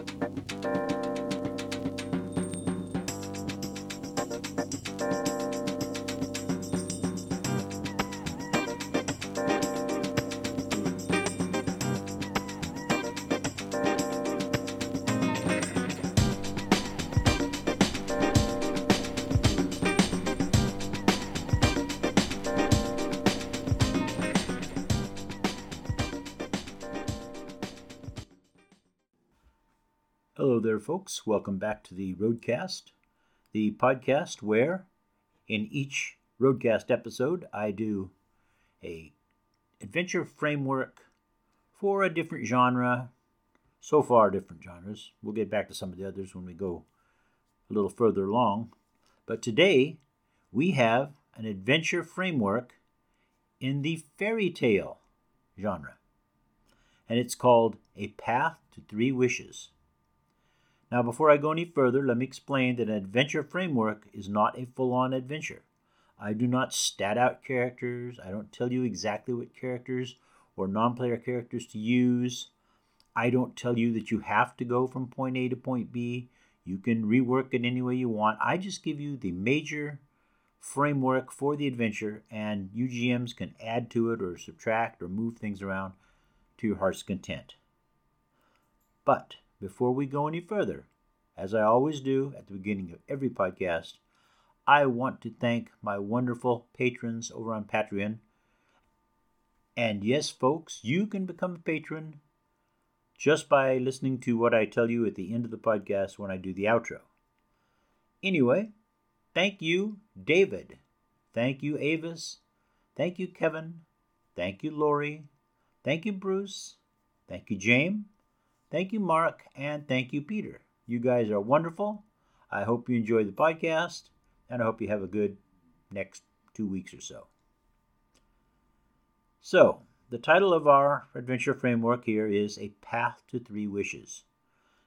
Hello folks. Welcome back to the Roadcast, the podcast where, in each Roadcast episode, I do a adventure framework for a different genre. So far, different genres. We'll get back to some of the others when we go a little further along. But today, we have an adventure framework in the fairy tale genre, and it's called A Path to Three Wishes. Now, before I go any further, let me explain that an adventure framework is not a full on adventure. I do not stat out characters, I don't tell you exactly what characters or non player characters to use. I don't tell you that you have to go from point A to point B. You can rework it any way you want. I just give you the major framework for the adventure, and you GMs can add to it or subtract or move things around to your heart's content. But before we go any further, as I always do at the beginning of every podcast, I want to thank my wonderful patrons over on Patreon. And yes, folks, you can become a patron just by listening to what I tell you at the end of the podcast when I do the outro. Anyway, thank you, David. Thank you, Avis. Thank you, Kevin. Thank you, Lori. Thank you, Bruce. Thank you, James. Thank you, Mark, and thank you, Peter. You guys are wonderful. I hope you enjoy the podcast, and I hope you have a good next two weeks or so. So, the title of our adventure framework here is A Path to Three Wishes.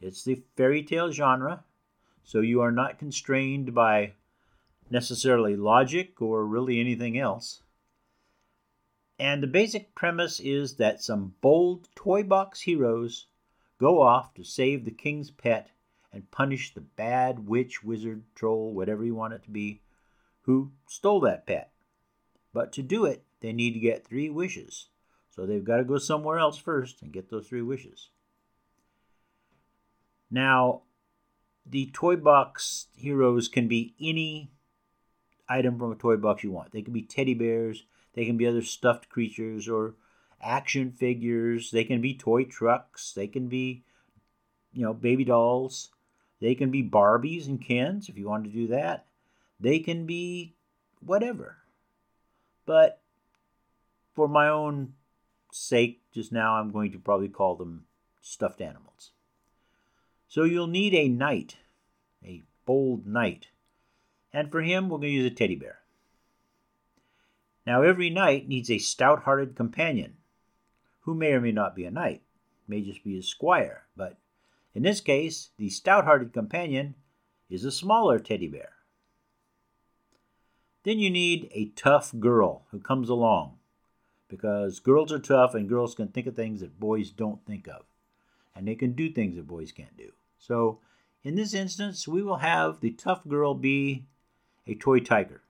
It's the fairy tale genre, so you are not constrained by necessarily logic or really anything else. And the basic premise is that some bold toy box heroes go off to save the king's pet and punish the bad witch, wizard, troll, whatever you want it to be, who stole that pet. But to do it, they need to get three wishes. So they've got to go somewhere else first and get those three wishes. Now, the toy box heroes can be any item from a toy box you want. They can be teddy bears, they can be other stuffed creatures, or action figures, they can be toy trucks, they can be, you know, baby dolls, they can be Barbies and Kens if you want to do that. They can be whatever. But for my own sake, just now, I'm going to probably call them stuffed animals. So you'll need a knight, a bold knight. And for him, we're going to use a teddy bear. Now, every knight needs a stout hearted companion who may or may not be a knight, may just be a squire, but in this case, the stout hearted companion is a smaller teddy bear. Then you need a tough girl who comes along, because girls are tough and girls can think of things that boys don't think of, and they can do things that boys can't do. So, in this instance, we will have the tough girl be a toy tiger.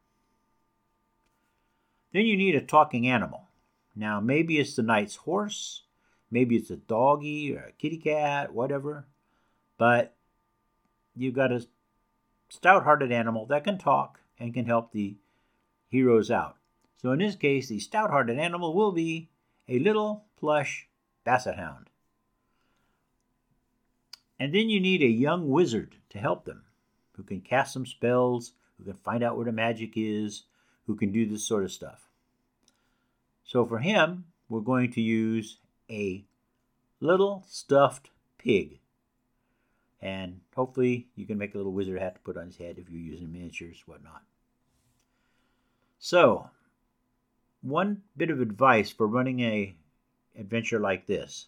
Then you need a talking animal. Now, maybe it's the knight's horse, maybe it's a doggy or a kitty cat, whatever, but you've got a stout hearted animal that can talk and can help the heroes out. So, in this case, the stout hearted animal will be a little plush basset hound. And then you need a young wizard to help them, who can cast some spells, who can find out where the magic is, who can do this sort of stuff. So for him, we're going to use a little stuffed pig. And hopefully you can make a little wizard hat to put on his head if you're using miniatures, whatnot. So, one bit of advice for running a adventure like this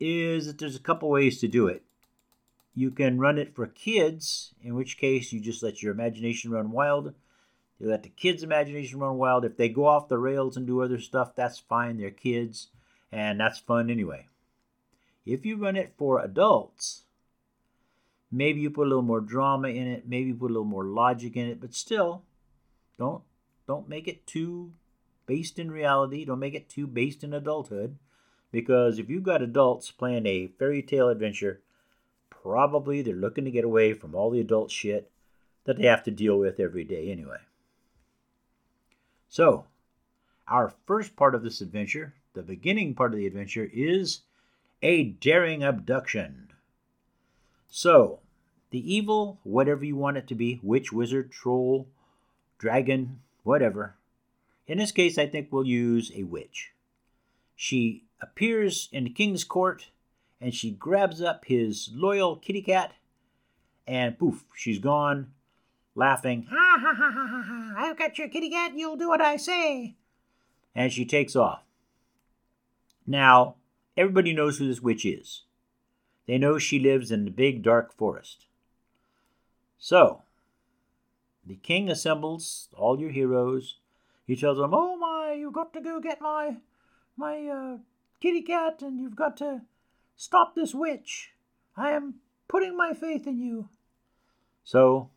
is that there's a couple ways to do it. You can run it for kids, in which case you just let your imagination run wild you let the kids' imagination run wild. If they go off the rails and do other stuff, that's fine. They're kids, and that's fun anyway. If you run it for adults, maybe you put a little more drama in it, maybe you put a little more logic in it, but still, don't don't make it too based in reality. Don't make it too based in adulthood, because if you've got adults playing a fairy tale adventure, probably they're looking to get away from all the adult shit that they have to deal with every day anyway. So, our first part of this adventure, the beginning part of the adventure, is a daring abduction. So, the evil, whatever you want it to be witch, wizard, troll, dragon, whatever. In this case, I think we'll use a witch. She appears in the king's court and she grabs up his loyal kitty cat and poof, she's gone, laughing. Ha ha ha ha ha ha! I've got your kitty cat, you'll do what I say. And she takes off. Now, everybody knows who this witch is. They know she lives in the big dark forest. So, the king assembles all your heroes. He tells them, "Oh my, you've got to go get my my uh, kitty cat, and you've got to stop this witch. I am putting my faith in you." So,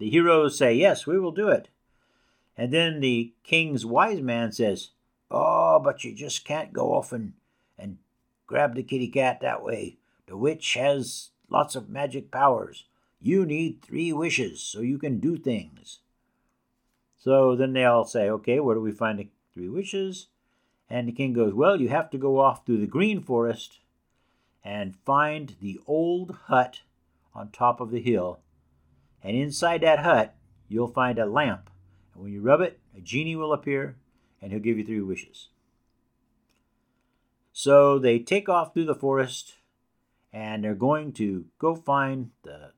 the heroes say, "Yes, we will do it." And then the king's wise man says, "Oh, but you just can't go off and and grab the kitty cat that way. The witch has lots of magic powers." You need three wishes so you can do things. So then they all say, Okay, where do we find the three wishes? And the king goes, Well, you have to go off through the green forest and find the old hut on top of the hill. And inside that hut, you'll find a lamp. And when you rub it, a genie will appear and he'll give you three wishes. So they take off through the forest and they're going to go find the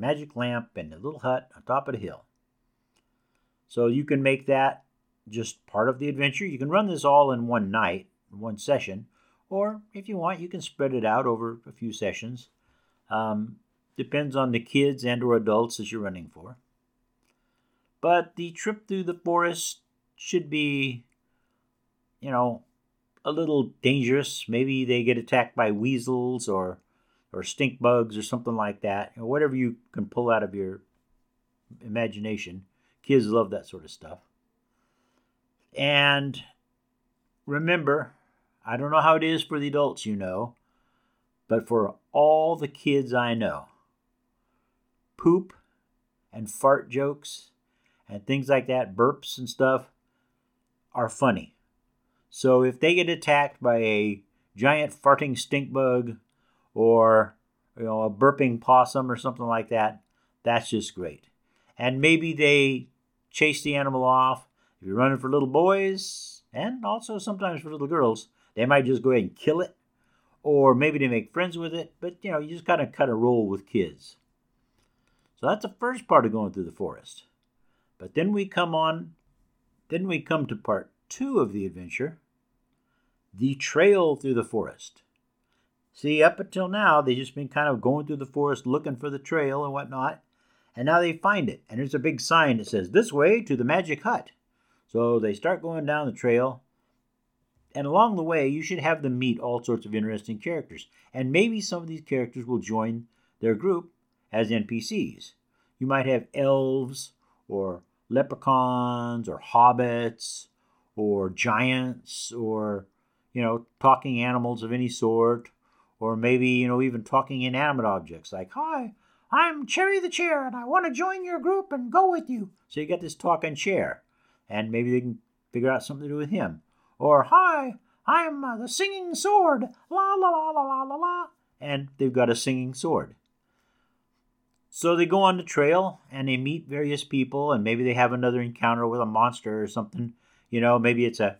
magic lamp, and the little hut on top of the hill. So you can make that just part of the adventure. You can run this all in one night, one session, or if you want, you can spread it out over a few sessions. Um, depends on the kids and or adults that you're running for. But the trip through the forest should be, you know, a little dangerous. Maybe they get attacked by weasels or or stink bugs or something like that, or whatever you can pull out of your imagination. Kids love that sort of stuff. And remember, I don't know how it is for the adults you know, but for all the kids I know, poop and fart jokes and things like that, burps and stuff, are funny. So if they get attacked by a giant farting stink bug or you know a burping possum or something like that that's just great. And maybe they chase the animal off. If you're running for little boys and also sometimes for little girls they might just go ahead and kill it. Or maybe they make friends with it but you know you just kind of cut a roll with kids so that's the first part of going through the forest but then we come on then we come to part two of the adventure the trail through the forest See, up until now, they've just been kind of going through the forest looking for the trail and whatnot. And now they find it. And there's a big sign that says, This way to the magic hut. So they start going down the trail. And along the way, you should have them meet all sorts of interesting characters. And maybe some of these characters will join their group as NPCs. You might have elves, or leprechauns, or hobbits, or giants, or, you know, talking animals of any sort, or maybe, you know, even talking inanimate objects like, Hi, I'm Cherry the Chair, and I want to join your group and go with you. So you get this talking chair, and maybe they can figure out something to do with him. Or, Hi, I'm uh, the Singing Sword, la la la la la la la. And they've got a singing sword. So they go on the trail and they meet various people, and maybe they have another encounter with a monster or something. You know, maybe it's a,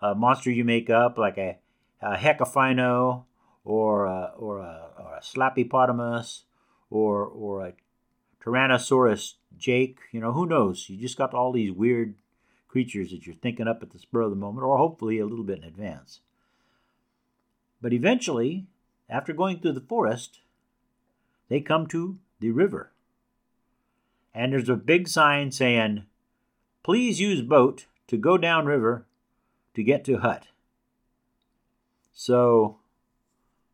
a monster you make up, like a, a Hecafino or a, or a, or a slappypotamus or or a Tyrannosaurus Jake. You know, who knows? You just got all these weird creatures that you're thinking up at the spur of the moment, or hopefully a little bit in advance. But eventually, after going through the forest, they come to the river. And there's a big sign saying, Please use boat to go down river to get to hut. So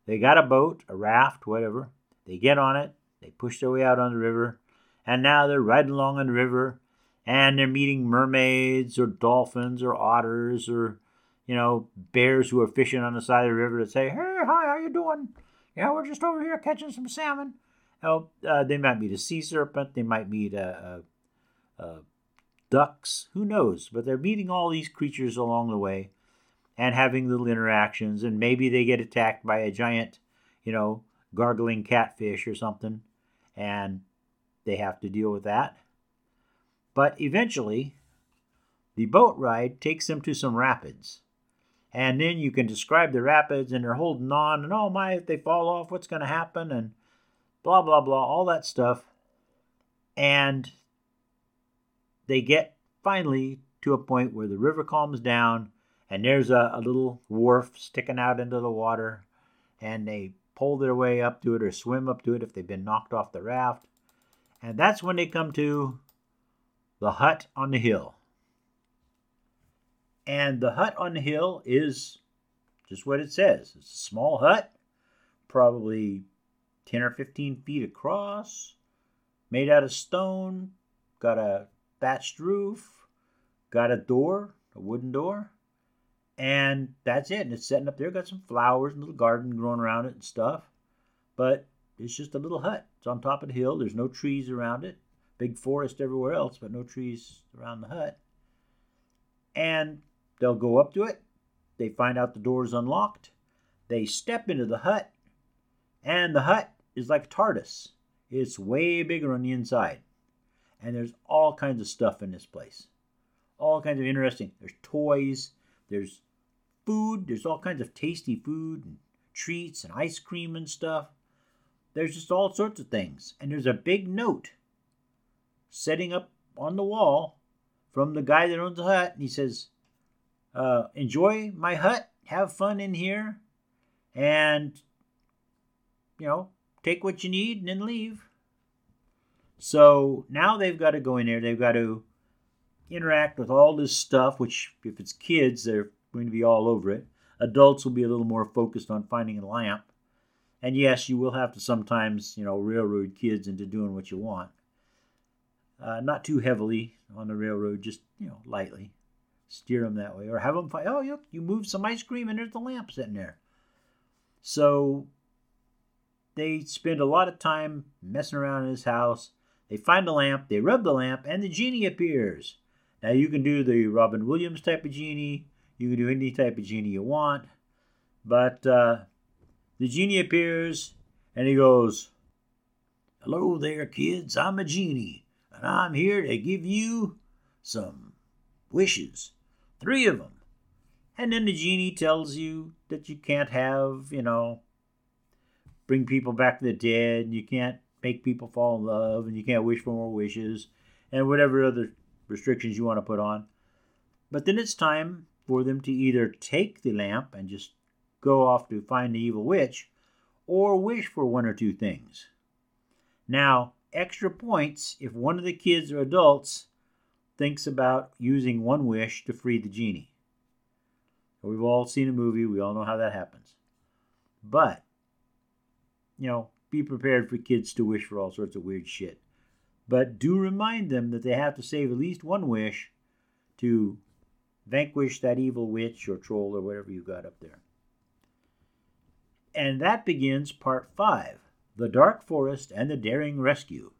they got a boat, a raft, whatever. They get on it, they push their way out on the river, and now they're riding along on the river and they're meeting mermaids or dolphins or otters or you know bears who are fishing on the side of the river that say, "Hey, hi, how you doing? Yeah, we're just over here catching some salmon." Oh, uh, they might meet a sea serpent. They might meet a, a, a ducks. Who knows? But they're meeting all these creatures along the way and having little interactions. And maybe they get attacked by a giant, you know, gargling catfish or something. And they have to deal with that. But eventually, the boat ride takes them to some rapids. And then you can describe the rapids, and they're holding on, and oh my, if they fall off, what's going to happen? And blah, blah, blah, all that stuff. And they get finally to a point where the river calms down, and there's a, a little wharf sticking out into the water, and they pull their way up to it or swim up to it if they've been knocked off the raft. And that's when they come to the hut on the hill. And the hut on the hill is just what it says it's a small hut, probably 10 or 15 feet across, made out of stone, got a thatched roof, got a door, a wooden door, and that's it. And it's setting up there, got some flowers and little garden growing around it and stuff. But it's just a little hut. It's on top of the hill. There's no trees around it. Big forest everywhere else, but no trees around the hut. And they'll go up to it. They find out the door is unlocked. They step into the hut, and the hut is like TARDIS. It's way bigger on the inside. And there's all kinds of stuff in this place. All kinds of interesting. There's toys, there's food, there's all kinds of tasty food and treats and ice cream and stuff. There's just all sorts of things. And there's a big note setting up on the wall from the guy that owns the hut. And he says, uh, Enjoy my hut, have fun in here, and, you know, take what you need and then leave. So now they've got to go in there. They've got to interact with all this stuff, which, if it's kids, they're going to be all over it. Adults will be a little more focused on finding a lamp. And yes, you will have to sometimes, you know, railroad kids into doing what you want. Uh, not too heavily on the railroad, just, you know, lightly. Steer them that way. Or have them find, oh, you, you move some ice cream and there's the lamp sitting there. So they spend a lot of time messing around in his house. They find a lamp, they rub the lamp, and the genie appears. Now you can do the Robin Williams type of genie. You can do any type of genie you want. But uh, the genie appears and he goes, Hello there, kids. I'm a genie, and I'm here to give you some wishes. Three of them. And then the genie tells you that you can't have, you know, bring people back to the dead, and you can't make people fall in love, and you can't wish for more wishes, and whatever other restrictions you want to put on. But then it's time for them to either take the lamp and just go off to find the evil witch, or wish for one or two things. Now, extra points if one of the kids or adults thinks about using one wish to free the genie. We've all seen a movie, we all know how that happens. But, you know, be prepared for kids to wish for all sorts of weird shit. But do remind them that they have to save at least one wish to vanquish that evil witch or troll or whatever you got up there. And that begins part five The Dark Forest and the Daring Rescue.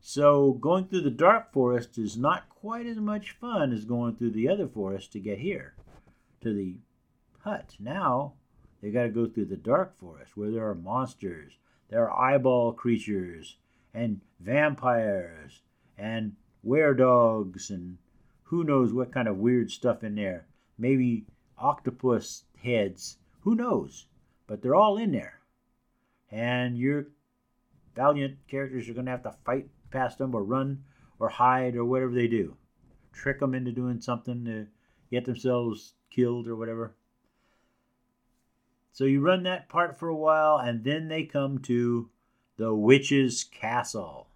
So, going through the dark forest is not quite as much fun as going through the other forest to get here to the hut. Now, they got to go through the dark forest where there are monsters, there are eyeball creatures, and vampires and were dogs and who knows what kind of weird stuff in there. Maybe octopus heads. Who knows? But they're all in there. And your valiant characters are going to have to fight past them or run or hide or whatever they do. Trick them into doing something to get themselves killed or whatever. So you run that part for a while, and then they come to the witch's castle.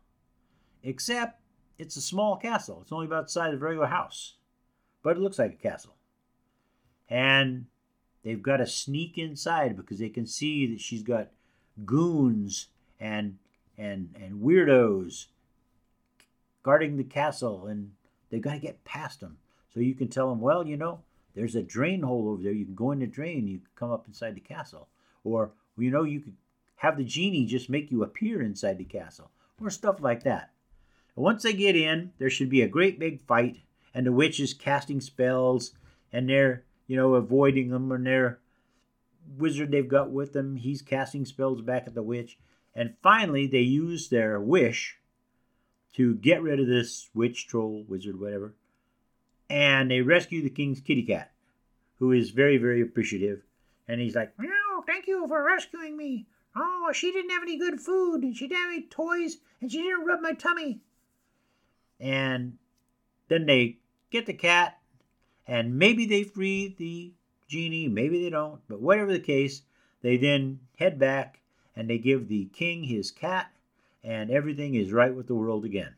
Except it's a small castle. It's only about the size of a regular house, but it looks like a castle. And they've got to sneak inside because they can see that she's got goons and and and weirdos guarding the castle and they've got to get past them so you can tell them well you know there's a drain hole over there. You can go in the drain you can come up inside the castle. Or you know you could have the genie just make you appear inside the castle or stuff like that. And once they get in there should be a great big fight and the witch is casting spells and they're you know avoiding them and their wizard they've got with them he's casting spells back at the witch. And finally they use their wish to get rid of this witch troll wizard whatever and they rescue the king's kitty cat who is very very appreciative. And he's like oh thank you for rescuing me. Oh she didn't have any good food. And she didn't have any toys and she didn't rub my tummy. And then they get the cat, and maybe they free the genie, maybe they don't, but whatever the case, they then head back and they give the king his cat, and everything is right with the world again.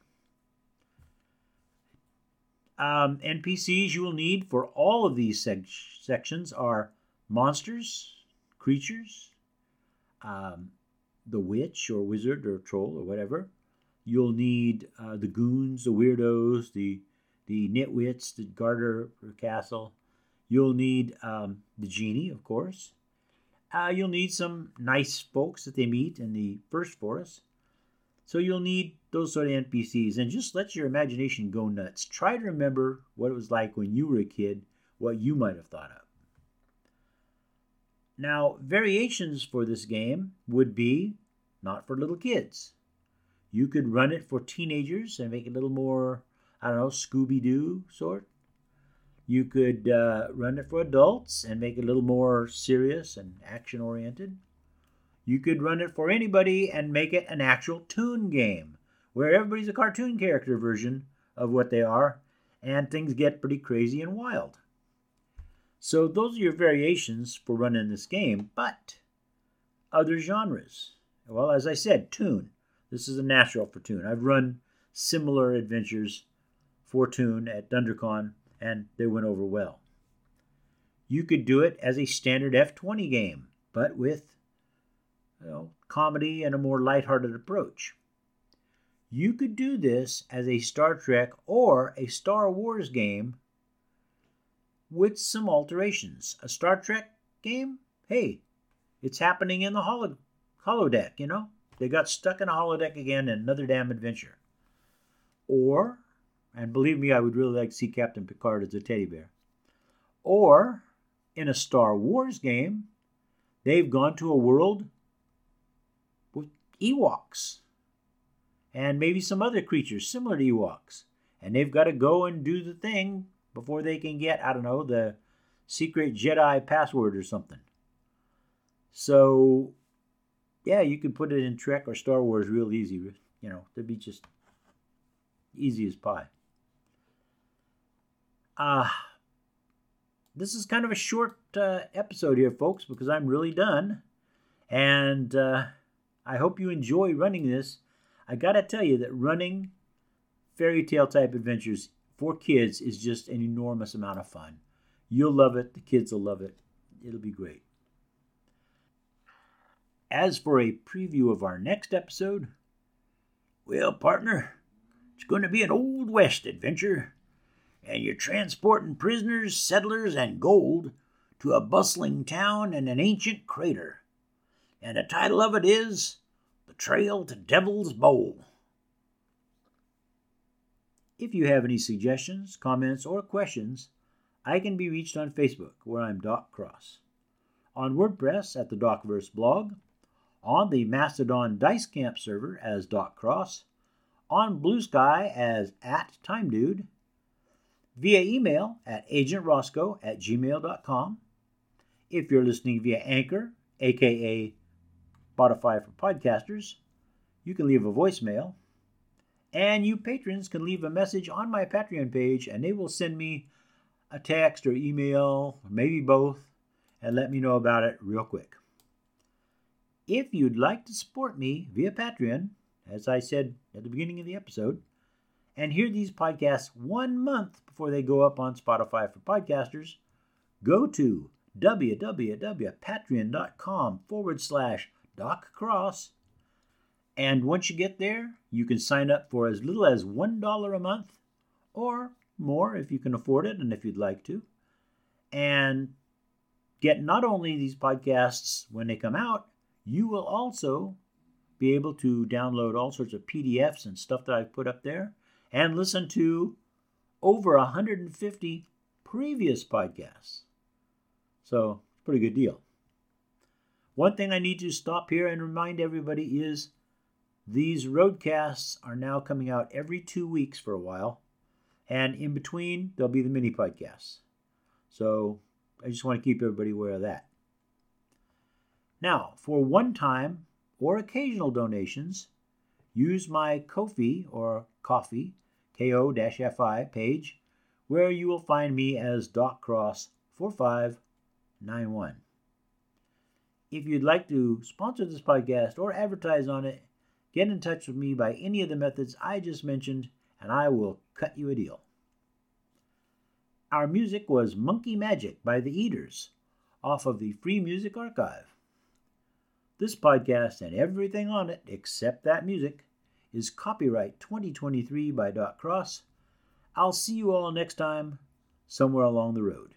Um, NPCs you will need for all of these sec- sections are monsters, creatures, um, the witch or wizard or troll or whatever. You'll need uh, the goons, the weirdos, the the nitwits that guard her, castle. You'll need um, the genie, of course. Uh, you'll need some nice folks that they meet in the first forest. So you'll need those sort of NPCs and just let your imagination go nuts. Try to remember what it was like when you were a kid, what you might have thought of. Now, variations for this game would be not for little kids. You could run it for teenagers and make it a little more I don't know, Scooby Doo sort. You could uh, run it for adults and make it a little more serious and action oriented. You could run it for anybody and make it an actual toon game where everybody's a cartoon character version of what they are, and things get pretty crazy and wild. So, those are your variations for running this game, but other genres. Well, as I said, toon. This is a natural for toon. I've run similar adventures for toon at DunDraCon, and they went over well. You could do it as a standard F20 game, but with you know, comedy and a more lighthearted approach. You could do this as a Star Trek or a Star Wars game with some alterations. A Star Trek game? Hey, it's happening in the holo- holodeck, you know? They got stuck in a holodeck again in another damn adventure. Or and believe me, I would really like to see Captain Picard as a teddy bear. Or in a Star Wars game, they've gone to a world with Ewoks and maybe some other creatures similar to Ewoks. And they've got to go and do the thing before they can get, I don't know, the secret Jedi password or something. So, yeah, you could put it in Trek or Star Wars real easy. You know, they'd be just easy as pie. Uh, this is kind of a short uh, episode here, folks, because I'm really done. And uh, I hope you enjoy running this. I got to tell you that running fairy tale type adventures for kids is just an enormous amount of fun. You'll love it, the kids will love it. It'll be great. As for a preview of our next episode, well, partner, it's going to be an Old West adventure and you're transporting prisoners, settlers, and gold to a bustling town and an ancient crater. And the title of it is The Trail to Devil's Bowl. If you have any suggestions, comments, or questions, I can be reached on Facebook, where I'm Doc Cross, on WordPress at the Docverse blog, on the Mastodon Dice Camp server as Doc Cross, on Blue Sky as at Time Dude, via email at agentroscoe at gmail.com. If you're listening via Anchor, aka Spotify for podcasters, you can leave a voicemail. And you patrons can leave a message on my Patreon page and they will send me a text or email, maybe both, and let me know about it real quick. If you'd like to support me via Patreon, as I said at the beginning of the episode, and hear these podcasts one month before they go up on Spotify for podcasters, go to www.patreon.com forward slash Doc Cross. And once you get there, you can sign up for as little as $1 a month or more if you can afford it and if you'd like to. And get not only these podcasts when they come out, you will also be able to download all sorts of PDFs and stuff that I've put up there and listen to over 150 previous podcasts. So, pretty good deal. One thing I need to stop here and remind everybody is these roadcasts are now coming out every two weeks for a while, and in between, there'll be the mini podcasts. So, I just want to keep everybody aware of that. Now, for one time or occasional donations, use my Ko-fi or Coffee, ko-fi page, where you will find me as Doc Cross 4591. If you'd like to sponsor this podcast or advertise on it, get in touch with me by any of the methods I just mentioned, and I will cut you a deal. Our music was Monkey Magic by The Eaters off of the Free Music Archive. This podcast and everything on it, except that music, is copyright 2023 by Doc Cross. I'll see you all next time, somewhere along the road.